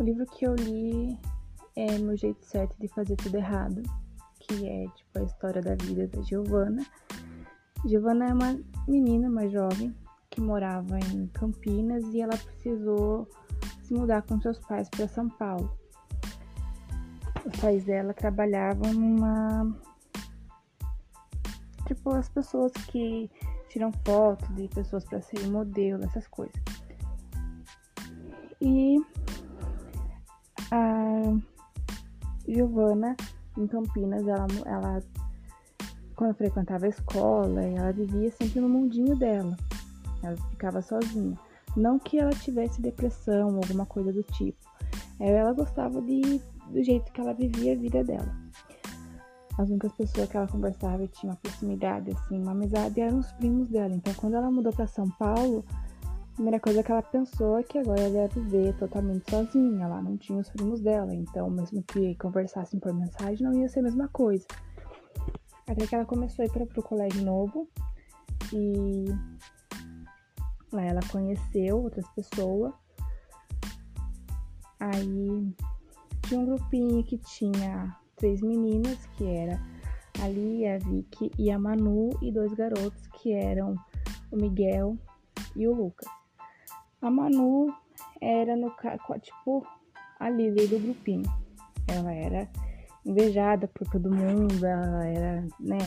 O livro que eu li é Meu Jeito Certo de Fazer Tudo Errado, que é tipo a história da vida da Giovana. Giovana é uma menina, uma jovem, que morava em Campinas e ela precisou se mudar com seus pais para São Paulo. Os pais dela trabalhavam numa. Tipo, as pessoas que tiram foto de pessoas para ser modelo, essas coisas. E a Giovana, em Campinas, ela, ela quando frequentava a escola, ela vivia sempre no mundinho dela. Ela ficava sozinha. Não que ela tivesse depressão ou alguma coisa do tipo. Ela gostava de, do jeito que ela vivia a vida dela. As únicas pessoas que ela conversava e tinha uma proximidade, assim, uma amizade, eram os primos dela. Então, quando ela mudou para São Paulo, primeira coisa que ela pensou é que agora ela ia viver totalmente sozinha. Ela não tinha os primos dela. Então, mesmo que conversassem por mensagem, não ia ser a mesma coisa. Até que ela começou a ir para o colégio novo e Lá ela conheceu outras pessoas. Aí tinha um grupinho que tinha três meninas, que era a Lia, a Vicky e a Manu, e dois garotos que eram o Miguel e o Lucas. A Manu era no tipo a líder do grupinho. Ela era invejada por todo mundo, ela era, né,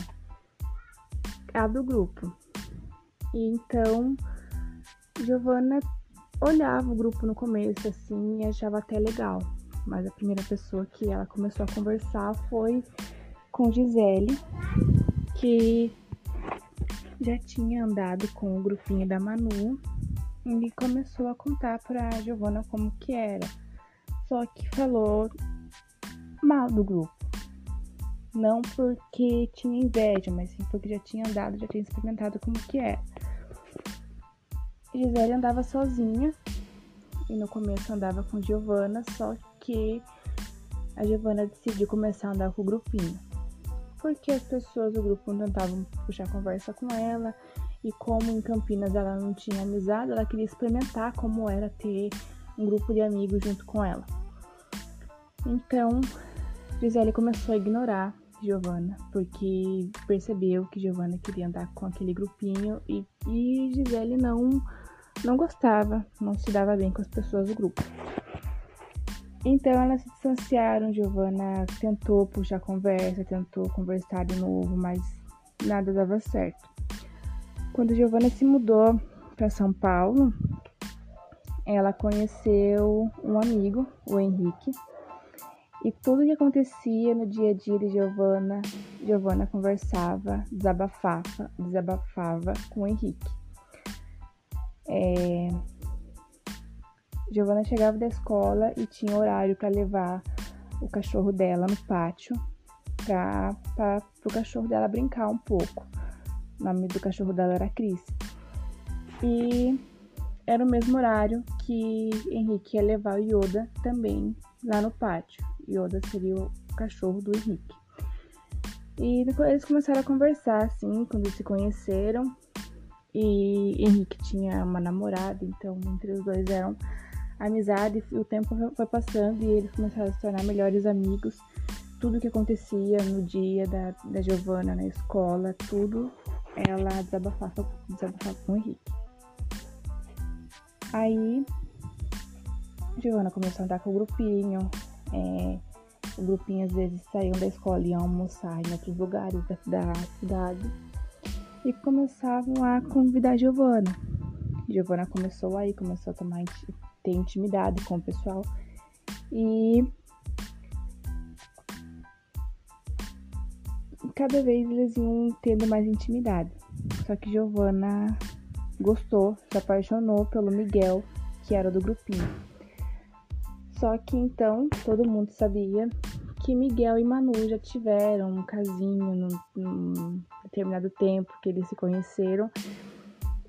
a do grupo. E então Giovanna olhava o grupo no começo assim e achava até legal, mas a primeira pessoa que ela começou a conversar foi com Gisele, que já tinha andado com o grupinho da Manu e começou a contar para Giovanna como que era. Só que falou mal do grupo. Não porque tinha inveja, mas sim porque já tinha andado, já tinha experimentado como que era. Gisele andava sozinha e no começo andava com Giovana, só que a Giovana decidiu começar a andar com o grupinho. Porque as pessoas do grupo tentavam puxar conversa com ela e como em Campinas ela não tinha amizade, ela queria experimentar como era ter um grupo de amigos junto com ela. Então, Gisele começou a ignorar Giovanna, porque percebeu que Giovanna queria andar com aquele grupinho e, e Gisele não não gostava, não se dava bem com as pessoas do grupo. Então elas se distanciaram, Giovanna tentou puxar conversa, tentou conversar de novo, mas nada dava certo. Quando Giovanna se mudou para São Paulo, ela conheceu um amigo, o Henrique, e tudo que acontecia no dia a dia de Giovanna, Giovanna conversava, desabafava, desabafava com o Henrique. É... Giovana chegava da escola e tinha horário para levar o cachorro dela no pátio para o cachorro dela brincar um pouco. O nome do cachorro dela era Cris. E era o mesmo horário que Henrique ia levar o Yoda também lá no pátio. Yoda seria o cachorro do Henrique. E eles começaram a conversar assim, quando se conheceram. E Henrique tinha uma namorada, então entre os dois eram amizade. E o tempo foi passando e eles começaram a se tornar melhores amigos. Tudo que acontecia no dia da, da Giovana na escola, tudo ela desabafava, desabafava com o Henrique. Aí, Giovana começou a andar com o grupinho. É, o grupinho às vezes saíam da escola e iam almoçar em outros lugares da, da cidade e começavam a convidar Giovana. Giovana começou aí, começou a tomar ter intimidade com o pessoal e cada vez eles iam tendo mais intimidade. Só que Giovana gostou, se apaixonou pelo Miguel, que era do grupinho. Só que então todo mundo sabia que Miguel e Manu já tiveram um casinho num, num determinado tempo que eles se conheceram.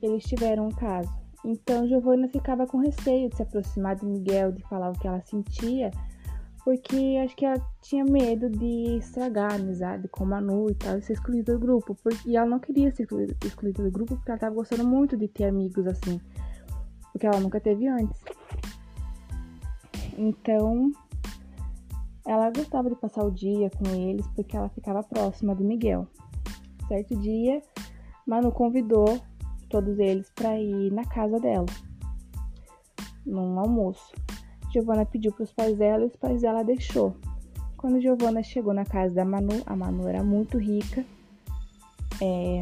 Eles tiveram um caso. Então Giovanna ficava com receio de se aproximar de Miguel, de falar o que ela sentia, porque acho que ela tinha medo de estragar a amizade com Manu e tal, e ser excluída do grupo. Porque, e ela não queria ser excluída do grupo porque ela estava gostando muito de ter amigos assim, porque ela nunca teve antes. Então, ela gostava de passar o dia com eles porque ela ficava próxima do Miguel. Certo dia, Manu convidou todos eles para ir na casa dela, num almoço. Giovana pediu para os pais dela e os pais dela deixou. Quando Giovana chegou na casa da Manu, a Manu era muito rica. É,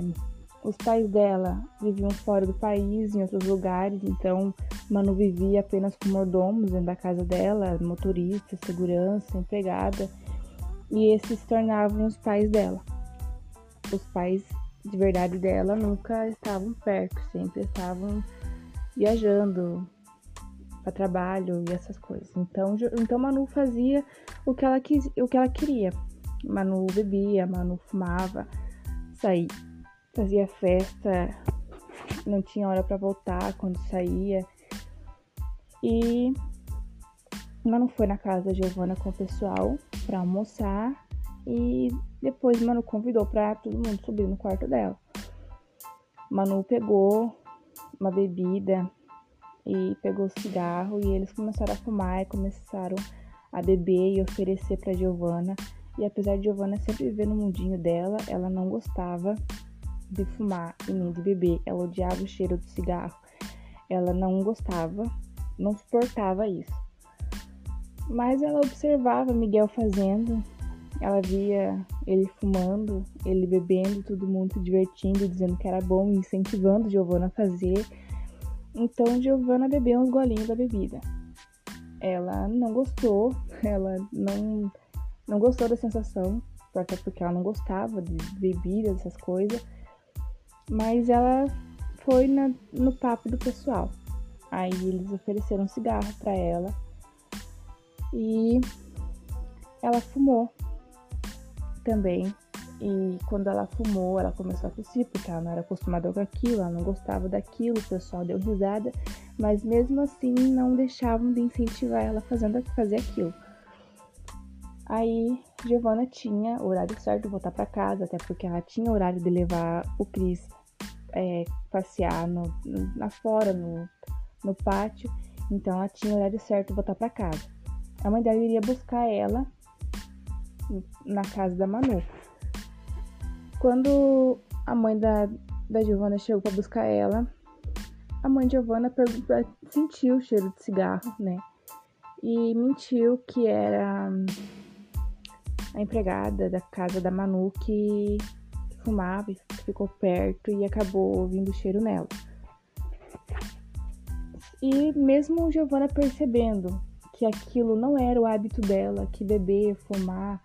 os pais dela viviam fora do país, em outros lugares, então Manu vivia apenas com mordomos dentro da casa dela, motorista, segurança, empregada, e esses se tornavam os pais dela. Os pais de verdade dela nunca estavam perto, sempre estavam viajando para trabalho e essas coisas. Então, então Manu fazia o que ela quis, o que ela queria. Manu bebia, Manu fumava, saía, fazia festa, não tinha hora para voltar quando saía. E Manu foi na casa da Giovana com o pessoal para almoçar e depois Manu convidou para todo mundo subir no quarto dela. Manu pegou uma bebida e pegou o cigarro e eles começaram a fumar e começaram a beber e oferecer para Giovana. E apesar de Giovana sempre viver no mundinho dela, ela não gostava de fumar e nem de beber. Ela odiava o cheiro do cigarro. Ela não gostava não suportava isso. Mas ela observava Miguel fazendo, ela via ele fumando, ele bebendo, todo mundo se divertindo, dizendo que era bom, incentivando Giovana a fazer. Então Giovana bebeu uns golinhos da bebida. Ela não gostou, ela não, não gostou da sensação, até porque ela não gostava de bebida, dessas coisas. Mas ela foi na, no papo do pessoal. Aí eles ofereceram um cigarro para ela e ela fumou também. E quando ela fumou, ela começou a tossir, porque ela não era acostumada com aquilo, ela não gostava daquilo, o pessoal deu risada, mas mesmo assim não deixavam de incentivar ela fazendo fazer aquilo. Aí Giovana tinha o horário certo de voltar para casa, até porque ela tinha horário de levar o Cris é, passear no, fora, no, no pátio, então ela tinha o horário certo de voltar para casa. A mãe dela iria buscar ela na casa da Manu. Quando a mãe da, da Giovana chegou para buscar ela, a mãe de Giovana sentiu o cheiro de cigarro, né? E mentiu que era a empregada da casa da Manu que fumava e ficou perto e acabou ouvindo o cheiro nela. E mesmo Giovanna percebendo que aquilo não era o hábito dela, que beber, fumar,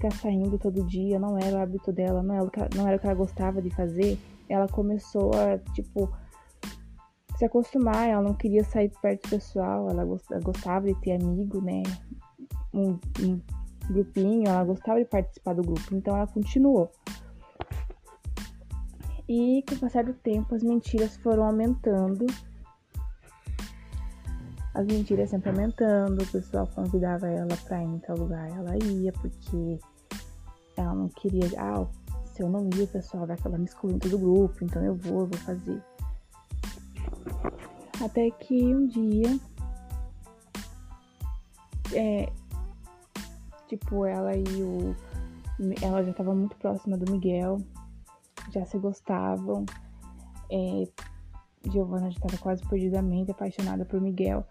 ficar saindo todo dia não era o hábito dela, não era o que, não era o que ela gostava de fazer, ela começou a, tipo, se acostumar, ela não queria sair perto do pessoal, ela gostava de ter amigo, né? Um, um grupinho, ela gostava de participar do grupo, então ela continuou. E com o passar do tempo, as mentiras foram aumentando as mentiras sempre aumentando, o pessoal convidava ela pra ir em tal lugar, ela ia, porque ela não queria, ah, se eu não ir, o pessoal vai acabar me excluindo do grupo, então eu vou, eu vou fazer. Até que um dia, é, tipo, ela e o. Ela já tava muito próxima do Miguel, já se gostavam. É, Giovanna já estava quase perdidamente apaixonada por Miguel.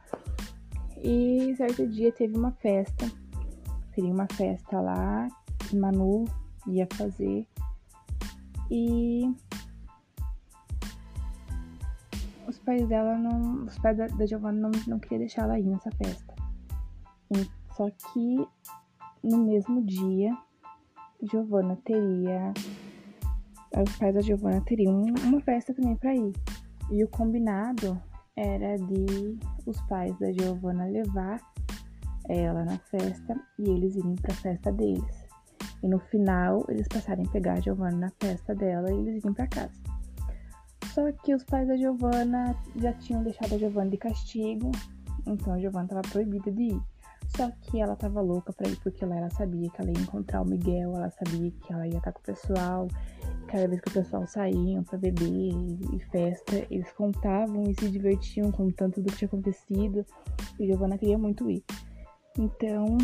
E certo dia teve uma festa. Seria uma festa lá Manu ia fazer. E os pais dela não. Os pais da, da Giovanna não, não queriam deixar ela ir nessa festa. Só que no mesmo dia, Giovanna teria. Os pais da Giovanna teriam uma festa também para ir. E o combinado era de os pais da Giovanna levar ela na festa e eles irem para a festa deles. E no final eles passarem a pegar a Giovanna na festa dela e eles irem para casa. Só que os pais da Giovanna já tinham deixado a Giovanna de castigo, então a Giovanna estava proibida de ir. Só que ela tava louca pra ir, porque lá ela sabia que ela ia encontrar o Miguel, ela sabia que ela ia estar com o pessoal. Cada vez que o pessoal saía pra beber e festa, eles contavam e se divertiam contando tudo que tinha acontecido. E Giovanna queria muito ir. Então,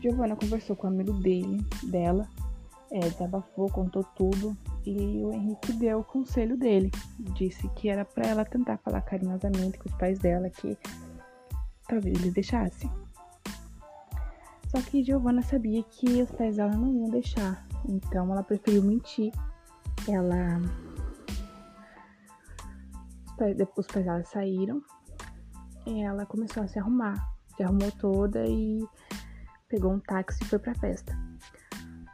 Giovanna conversou com o amigo dele, dela, é, desabafou, contou tudo. E o Henrique deu o conselho dele. Disse que era para ela tentar falar carinhosamente com os pais dela que talvez eles deixassem. Só que Giovanna sabia que os pais dela não iam deixar. Então ela preferiu mentir. Ela. Os pais, os pais dela saíram. E ela começou a se arrumar. Se arrumou toda e pegou um táxi e foi pra festa.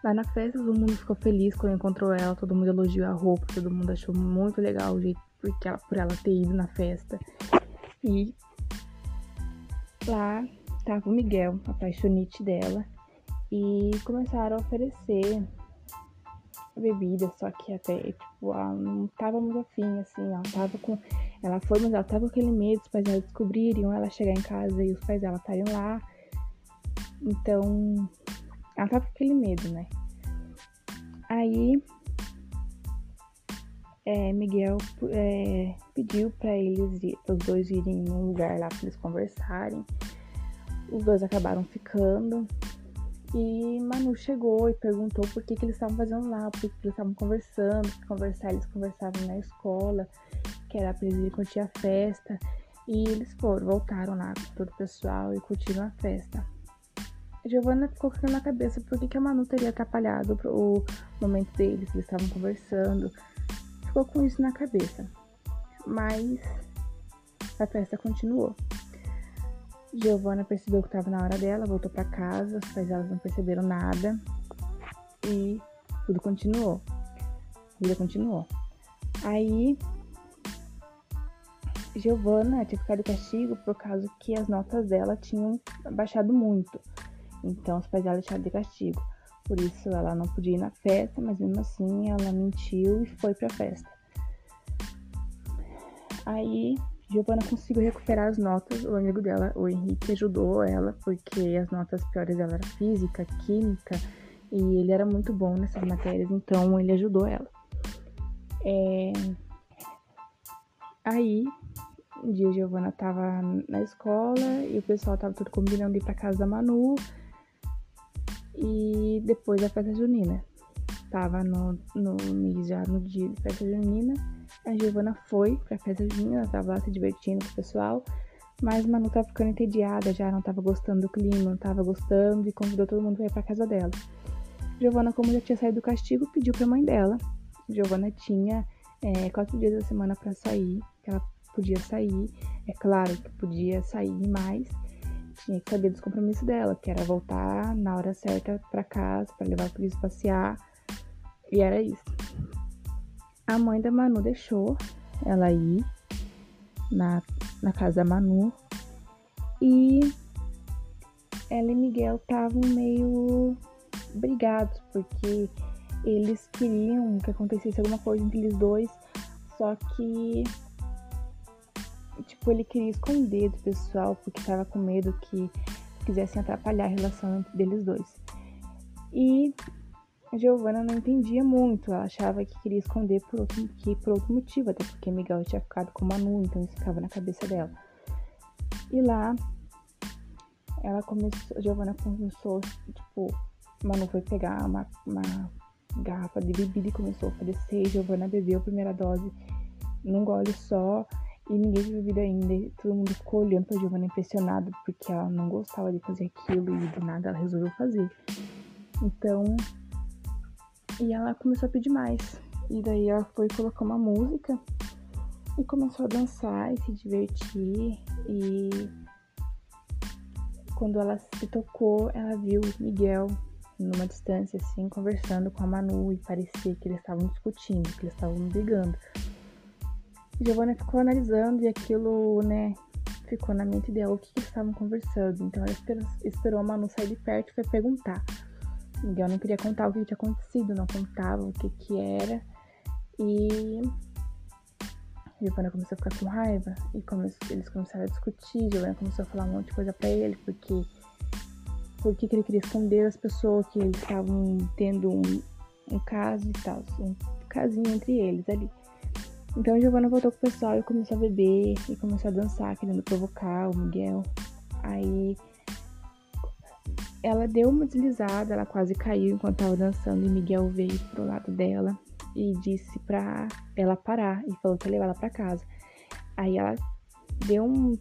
Lá na festa, todo mundo ficou feliz quando encontrou ela, todo mundo elogiou a roupa, todo mundo achou muito legal o jeito porque ela, por ela ter ido na festa. E lá tava o Miguel, apaixonite dela, e começaram a oferecer bebida, só que até, tipo, ela não tava muito afim, assim, ela tava com. Ela foi, mas ela tava com aquele medo, os pais dela descobririam ela chegar em casa e os pais dela estariam lá. Então, ela tava com aquele medo, né? Aí, é, Miguel é, pediu para eles, os dois irem num lugar lá para eles conversarem. Os dois acabaram ficando. E Manu chegou e perguntou por que, que eles estavam fazendo lá, por que, que eles estavam conversando. Conversar, eles conversavam na escola, que era pra eles irem curtir a festa. E eles foram, voltaram lá com todo o pessoal e curtiram a festa. Giovanna ficou com na cabeça por que, que a Manu teria atrapalhado o momento deles, eles estavam conversando. Ficou com isso na cabeça. Mas a festa continuou. Giovanna percebeu que estava na hora dela, voltou para casa, os pais delas não perceberam nada e tudo continuou. A vida continuou. Aí Giovanna tinha ficado de castigo por causa que as notas dela tinham baixado muito. Então os pais dela deixaram de castigo. Por isso ela não podia ir na festa, mas mesmo assim ela mentiu e foi pra festa. Aí Giovanna conseguiu recuperar as notas. O amigo dela, o Henrique, ajudou ela, porque as notas piores dela eram física, química, e ele era muito bom nessas matérias, então ele ajudou ela. É... Aí, um dia a Giovana tava na escola e o pessoal tava tudo combinando ir pra casa da Manu e depois da festa junina. Tava no, no mês já no dia de festa junina. A Giovana foi pra festa junina, tava lá se divertindo com o pessoal. Mas Manu tava ficando entediada já, não tava gostando do clima, não tava gostando e convidou todo mundo pra ir pra casa dela. Giovana, como já tinha saído do castigo, pediu pra mãe dela. Giovana tinha é, quatro dias da semana para sair, que ela podia sair. É claro que podia sair mais, tinha que saber dos compromissos dela, que era voltar na hora certa para casa, para levar o Cris passear. E era isso. A mãe da Manu deixou ela ir na, na casa da Manu. E ela e Miguel estavam meio brigados, porque eles queriam que acontecesse alguma coisa entre eles dois, só que tipo, ele queria esconder do pessoal porque tava com medo que quisessem atrapalhar a relação entre eles dois. E a Giovanna não entendia muito, ela achava que queria esconder por outro, que por outro motivo, até porque Miguel tinha ficado com Manu, então isso ficava na cabeça dela. E lá, ela começou, a Giovanna começou, tipo, Manu foi pegar uma, uma garrafa de bebida e começou a oferecer, Giovanna bebeu a primeira dose num gole só, e ninguém tinha bebido ainda. E todo mundo ficou olhando pra Giovanna impressionado, porque ela não gostava de fazer aquilo e do nada ela resolveu fazer. Então. E ela começou a pedir mais. E daí ela foi colocar uma música e começou a dançar e se divertir. E quando ela se tocou, ela viu Miguel numa distância assim, conversando com a Manu e parecia que eles estavam discutindo, que eles estavam brigando. Giovanna ficou analisando e aquilo, né, ficou na mente dela o que, que estavam conversando. Então ela esperou, esperou a Manu sair de perto e foi perguntar. Miguel não queria contar o que tinha acontecido, não contava o que que era. E Giovanna começou a ficar com raiva e come... eles começaram a discutir. Giovanna começou a falar um monte de coisa pra ele, porque por que ele queria esconder as pessoas que eles estavam tendo um, um caso e tal, um casinho entre eles ali. Então Giovanna voltou com o pessoal e começou a beber e começou a dançar, querendo provocar o Miguel. Aí ela deu uma deslizada, ela quase caiu enquanto estava dançando e Miguel veio pro lado dela e disse pra ela parar e falou ia levar ela para casa. Aí ela deu um,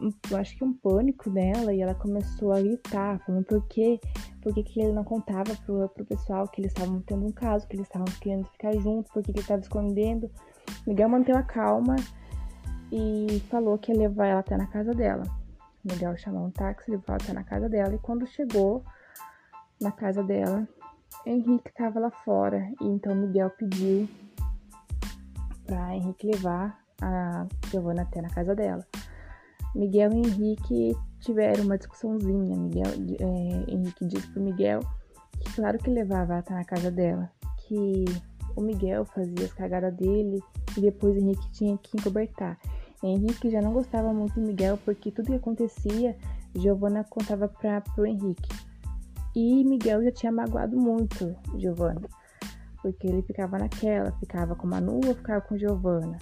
um, acho que um pânico nela e ela começou a gritar, falando por quê, por que, que ele não contava pro, pro pessoal que eles estavam tendo um caso, que eles estavam querendo ficar juntos, por que, que ele estava escondendo. Miguel manteve a calma e falou que ia levar ela até na casa dela. Miguel chamou um táxi, levou ela até na casa dela e quando chegou na casa dela, Henrique estava lá fora e então Miguel pediu para Henrique levar a Giovanna até na casa dela. Miguel e Henrique tiveram uma discussãozinha. Miguel, é, Henrique disse pro Miguel que claro que levava até na casa dela, que o Miguel fazia as cagadas dele e depois Henrique tinha que encobertar. Henrique já não gostava muito de Miguel porque tudo que acontecia, Giovanna contava para pro Henrique. E Miguel já tinha magoado muito Giovanna, porque ele ficava naquela, ficava com Manu ou ficava com Giovanna.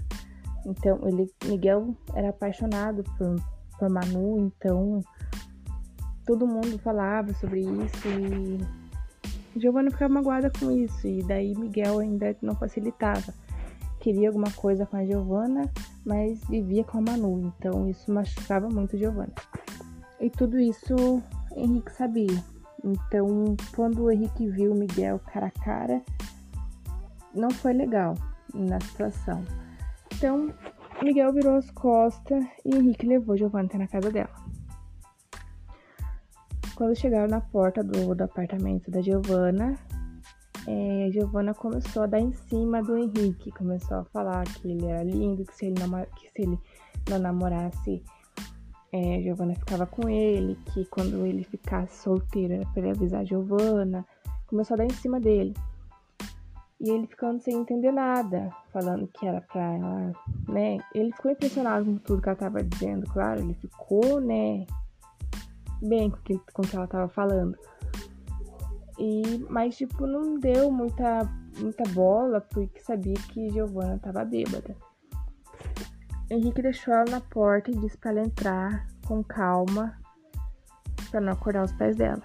Então, ele, Miguel era apaixonado por, por Manu, então todo mundo falava sobre isso e Giovanna ficava magoada com isso. E daí Miguel ainda não facilitava. Queria alguma coisa com a Giovanna, mas vivia com a Manu, então isso machucava muito Giovanna. E tudo isso Henrique sabia. Então, quando o Henrique viu o Miguel cara a cara, não foi legal na situação. Então, Miguel virou as costas e Henrique levou Giovanna até na casa dela. Quando chegaram na porta do, do apartamento da Giovanna, é, Giovanna começou a dar em cima do Henrique, começou a falar que ele era lindo, que se ele não, que se ele não namorasse, é, Giovanna ficava com ele, que quando ele ficasse solteiro era pra ele avisar a Giovanna. Começou a dar em cima dele. E ele ficando sem entender nada, falando que era pra ela, né? Ele ficou impressionado com tudo que ela tava dizendo, claro, ele ficou, né? Bem com, que, com o que ela tava falando. E, mas, tipo, não deu muita, muita bola porque sabia que Giovanna tava bêbada. Henrique deixou ela na porta e disse para ela entrar com calma para não acordar os pés dela.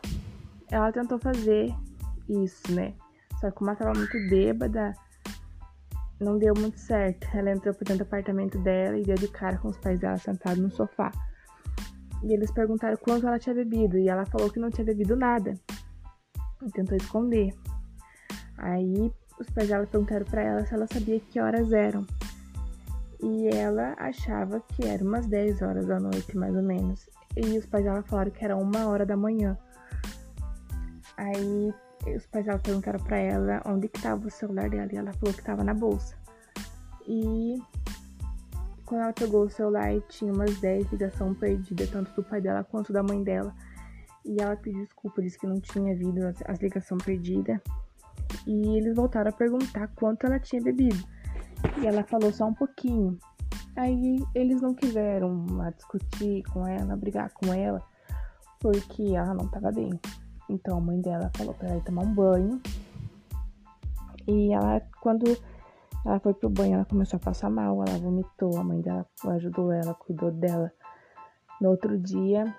Ela tentou fazer isso, né? Só que como ela tava muito bêbada, não deu muito certo. Ela entrou por dentro do apartamento dela e deu de cara com os pais dela sentados no sofá. E eles perguntaram quanto ela tinha bebido. E ela falou que não tinha bebido nada. E tentou esconder. Aí os pais dela perguntaram para ela se ela sabia que horas eram. E ela achava que eram umas 10 horas da noite, mais ou menos. E os pais dela falaram que era uma hora da manhã. Aí os pais dela perguntaram pra ela onde que tava o celular dela e ela falou que tava na bolsa. E quando ela pegou o celular tinha umas 10 ligações perdidas, tanto do pai dela quanto da mãe dela. E ela pediu desculpa, disse que não tinha havido as, ligações perdidas. E eles voltaram a perguntar quanto ela tinha bebido. E ela falou só um pouquinho. Aí eles não quiseram discutir com ela, brigar com ela, porque ela não tava bem. Então a mãe dela falou para ela tomar um banho. E ela, quando ela foi pro banho, ela começou a passar mal, ela vomitou, a mãe dela ajudou ela, cuidou dela. No outro dia,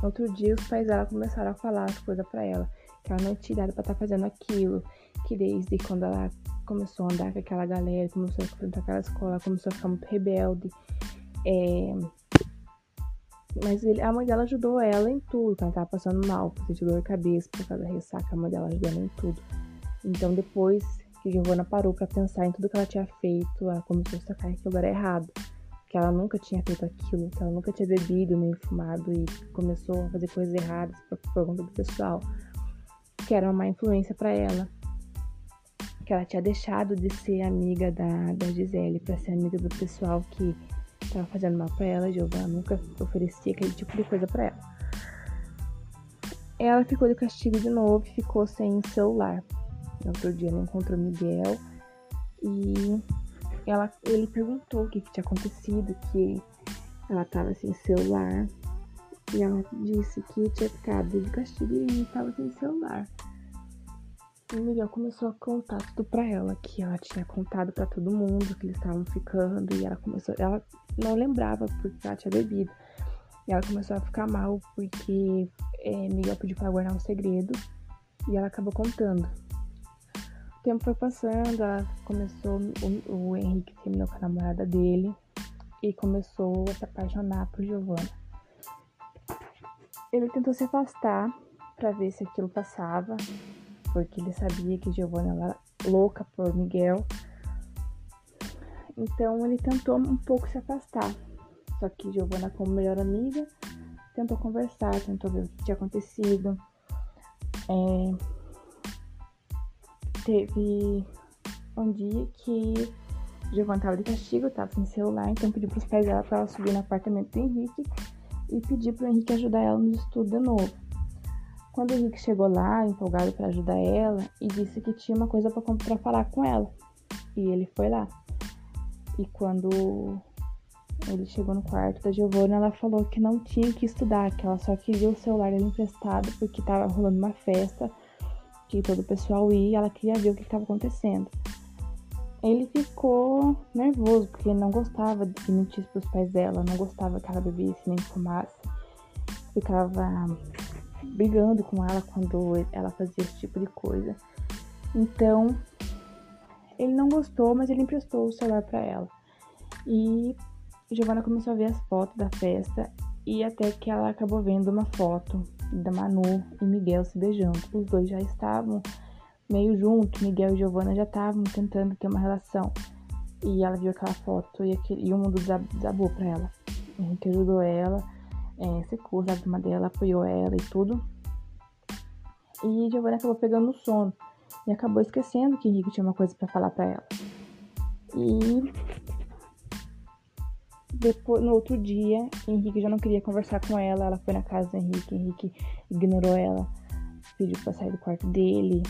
no outro dia os pais dela começaram a falar as coisas para ela, que ela não tinha idade pra estar tá fazendo aquilo, que desde quando ela começou a andar com aquela galera, começou a frequentar aquela escola, começou a ficar muito rebelde. É, mas ele, a mãe dela ajudou ela em tudo, ela tava passando mal, por de dor de cabeça, por causa da ressaca, a mãe dela ajudou ela em tudo. Então depois que Giovanna parou para pensar em tudo que ela tinha feito, ela começou a sacar que aquilo era errado. Que ela nunca tinha feito aquilo, que ela nunca tinha bebido nem fumado e começou a fazer coisas erradas por, conta do pessoal. Que era uma má influência para ela. Que ela tinha deixado de ser amiga da, da Gisele para ser amiga do pessoal que tava fazendo mal pra ela, Giovanna nunca oferecia aquele tipo de coisa pra ela. Ela ficou de castigo de novo e ficou sem celular. No outro dia ela encontrou Miguel e ela, ele perguntou o que, que tinha acontecido, que ela tava sem celular. E ela disse que tinha ficado de castigo e estava sem celular. E o Miguel começou a contar tudo pra ela, que ela tinha contado para todo mundo que eles estavam ficando. E ela começou. Ela não lembrava porque ela tinha bebido. E ela começou a ficar mal porque é, Miguel pediu pra guardar um segredo. E ela acabou contando. O tempo foi passando, ela começou. O, o Henrique terminou com a namorada dele e começou a se apaixonar por Giovanna. Ele tentou se afastar para ver se aquilo passava, porque ele sabia que Giovanna era louca por Miguel. Então ele tentou um pouco se afastar. Só que Giovanna, como melhor amiga, tentou conversar, tentou ver o que tinha acontecido. É... Teve um dia que Giovanna tava de castigo, tava sem celular, então pediu pros pais dela pra ela subir no apartamento do Henrique e pedir pro Henrique ajudar ela no estudo de novo. Quando o Henrique chegou lá, empolgado para ajudar ela, e disse que tinha uma coisa para falar com ela. E ele foi lá. E quando ele chegou no quarto da Giovanna, ela falou que não tinha que estudar, que ela só queria o celular emprestado porque estava rolando uma festa, que todo o pessoal ia ela queria ver o que estava acontecendo ele ficou nervoso, porque ele não gostava de que mentisse pros pais dela, não gostava que ela bebesse nem fumasse. Ficava brigando com ela quando ela fazia esse tipo de coisa. Então, ele não gostou, mas ele emprestou o celular para ela. E Giovanna começou a ver as fotos da festa e até que ela acabou vendo uma foto da Manu e Miguel se beijando. Os dois já estavam meio junto, Miguel e Giovanna já estavam tentando ter uma relação. E ela viu aquela foto e, aquele, e o mundo desabou pra ela. O Henrique ajudou ela, é, secou a lágrima dela, apoiou ela e tudo. E Giovanna acabou pegando no sono e acabou esquecendo que Henrique tinha uma coisa para falar para ela. E depois, no outro dia, Henrique já não queria conversar com ela. Ela foi na casa do Henrique, Henrique ignorou ela, pediu pra sair do quarto dele,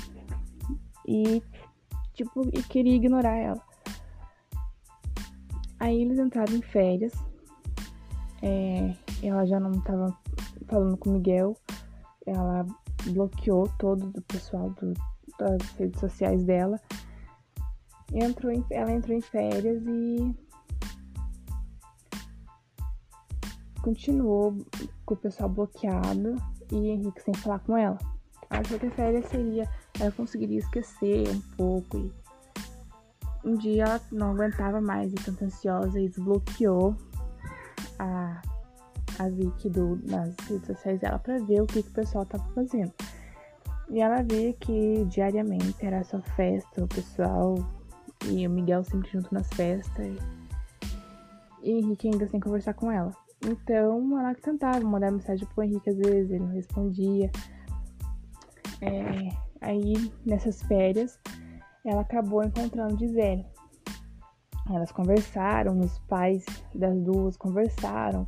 e, tipo, e queria ignorar ela. Aí eles entraram em férias. É, ela já não tava falando com o Miguel. Ela bloqueou todo o pessoal do, das redes sociais dela. Entrou em, ela entrou em férias e continuou com o pessoal bloqueado e Henrique sem falar com ela. Achou que a férias seria ela conseguiria esquecer um pouco. E um dia ela não aguentava mais e tão ansiosa e desbloqueou a, a Vicky do, nas redes sociais dela para ver o que, que o pessoal tava fazendo. E ela via que diariamente era só festa, o pessoal e o Miguel sempre junto nas festas. E Henrique ainda sem conversar com ela. Então ela tentava mandar mensagem pro Henrique às vezes, ele não respondia. É, Aí, nessas férias, ela acabou encontrando Gisele. Elas conversaram, os pais das duas conversaram,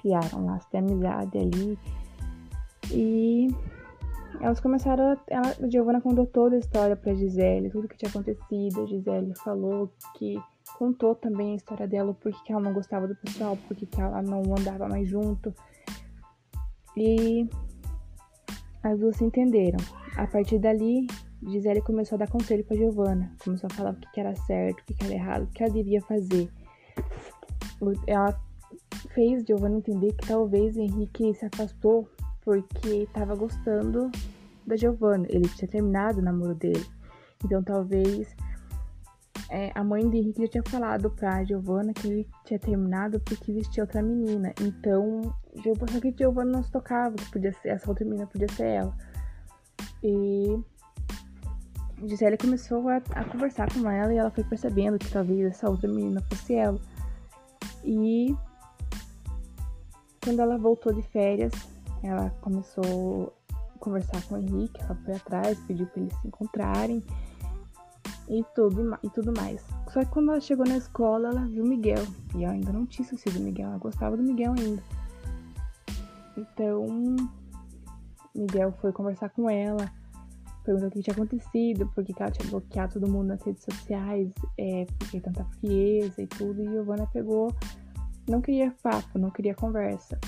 criaram laço de amizade ali. E elas começaram. A, ela, a Giovanna contou toda a história pra Gisele, tudo que tinha acontecido. A Gisele falou que contou também a história dela, porque ela não gostava do pessoal, porque ela não andava mais junto. E as duas se entenderam. A partir dali, Gisele começou a dar conselho para Giovanna, começou a falar o que era certo, o que era errado, o que ela devia fazer. Ela fez Giovanna entender que talvez Henrique se afastou porque estava gostando da Giovanna. Ele tinha terminado o namoro dele. Então talvez é, a mãe de Henrique já tinha falado pra Giovanna que ele tinha terminado porque existia outra menina. Então, só que Giovanna não se tocava que podia ser, essa outra menina podia ser ela. E Gisele começou a, a, conversar com ela e ela foi percebendo que talvez essa outra menina fosse ela. E quando ela voltou de férias, ela começou a conversar com o Henrique, ela foi atrás, pediu para eles se encontrarem e tudo, e tudo mais. Só que quando ela chegou na escola, ela viu Miguel. E ela ainda não tinha esquecido Miguel, ela gostava do Miguel ainda. Então, Miguel foi conversar com ela, perguntou o que tinha acontecido, por que ela tinha bloqueado todo mundo nas redes sociais, é, por que tanta frieza e tudo. E Giovanna pegou, não queria papo, não queria conversa.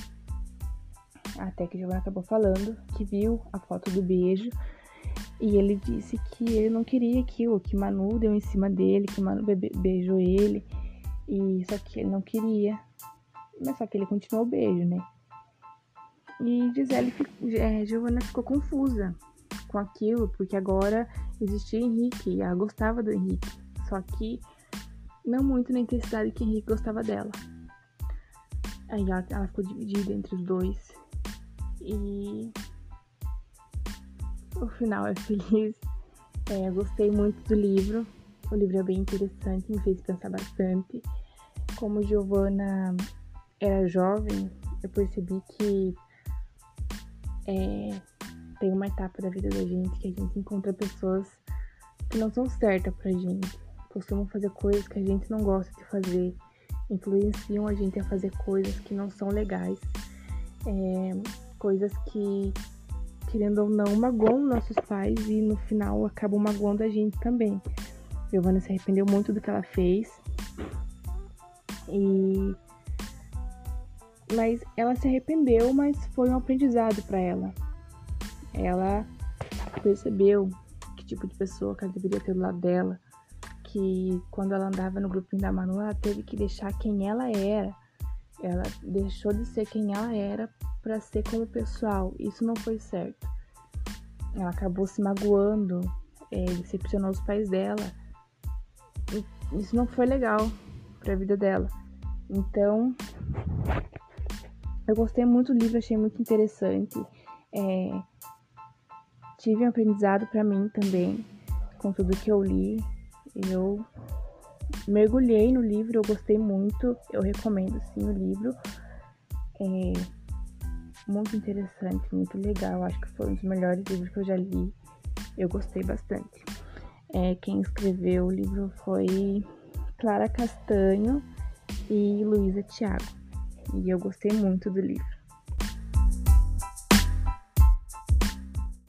Até que Giovanna acabou falando que viu a foto do beijo e ele disse que ele não queria aquilo, que Manu deu em cima dele, que Manu beijou ele, e só que ele não queria. Mas só que ele continuou o beijo, né? E Gisele, é, Giovanna ficou confusa com aquilo, porque agora existia Henrique, e ela gostava do Henrique, só que não muito na intensidade que Henrique gostava dela. Aí ela, ela ficou dividida entre os dois. E o final é feliz. É, gostei muito do livro. O livro é bem interessante, me fez pensar bastante. Como Giovanna era jovem, eu percebi que é, tem uma etapa da vida da gente que a gente encontra pessoas que não são certas pra gente. Costumam fazer coisas que a gente não gosta de fazer, influenciam a gente a fazer coisas que não são legais, é, coisas que querendo ou não, magoam nossos pais e no final acabam magoando a gente também. Giovanna se arrependeu muito do que ela fez. E mas ela se arrependeu, mas foi um aprendizado para ela. Ela percebeu que tipo de pessoa que ela deveria ter do lado dela, que quando ela andava no grupinho da Manu, ela teve que deixar quem ela era. Ela deixou de ser quem ela era para ser como pessoal. Isso não foi certo. Ela acabou se magoando, é, decepcionou os pais dela. Isso não foi legal para a vida dela. Então, eu gostei muito do livro, achei muito interessante. É, tive um aprendizado para mim também com tudo que eu li. Eu mergulhei no livro, eu gostei muito, eu recomendo sim o livro. É, muito interessante, muito legal. Acho que foi um dos melhores livros que eu já li. Eu gostei bastante. É, quem escreveu o livro foi Clara Castanho e Luísa Thiago. E eu gostei muito do livro.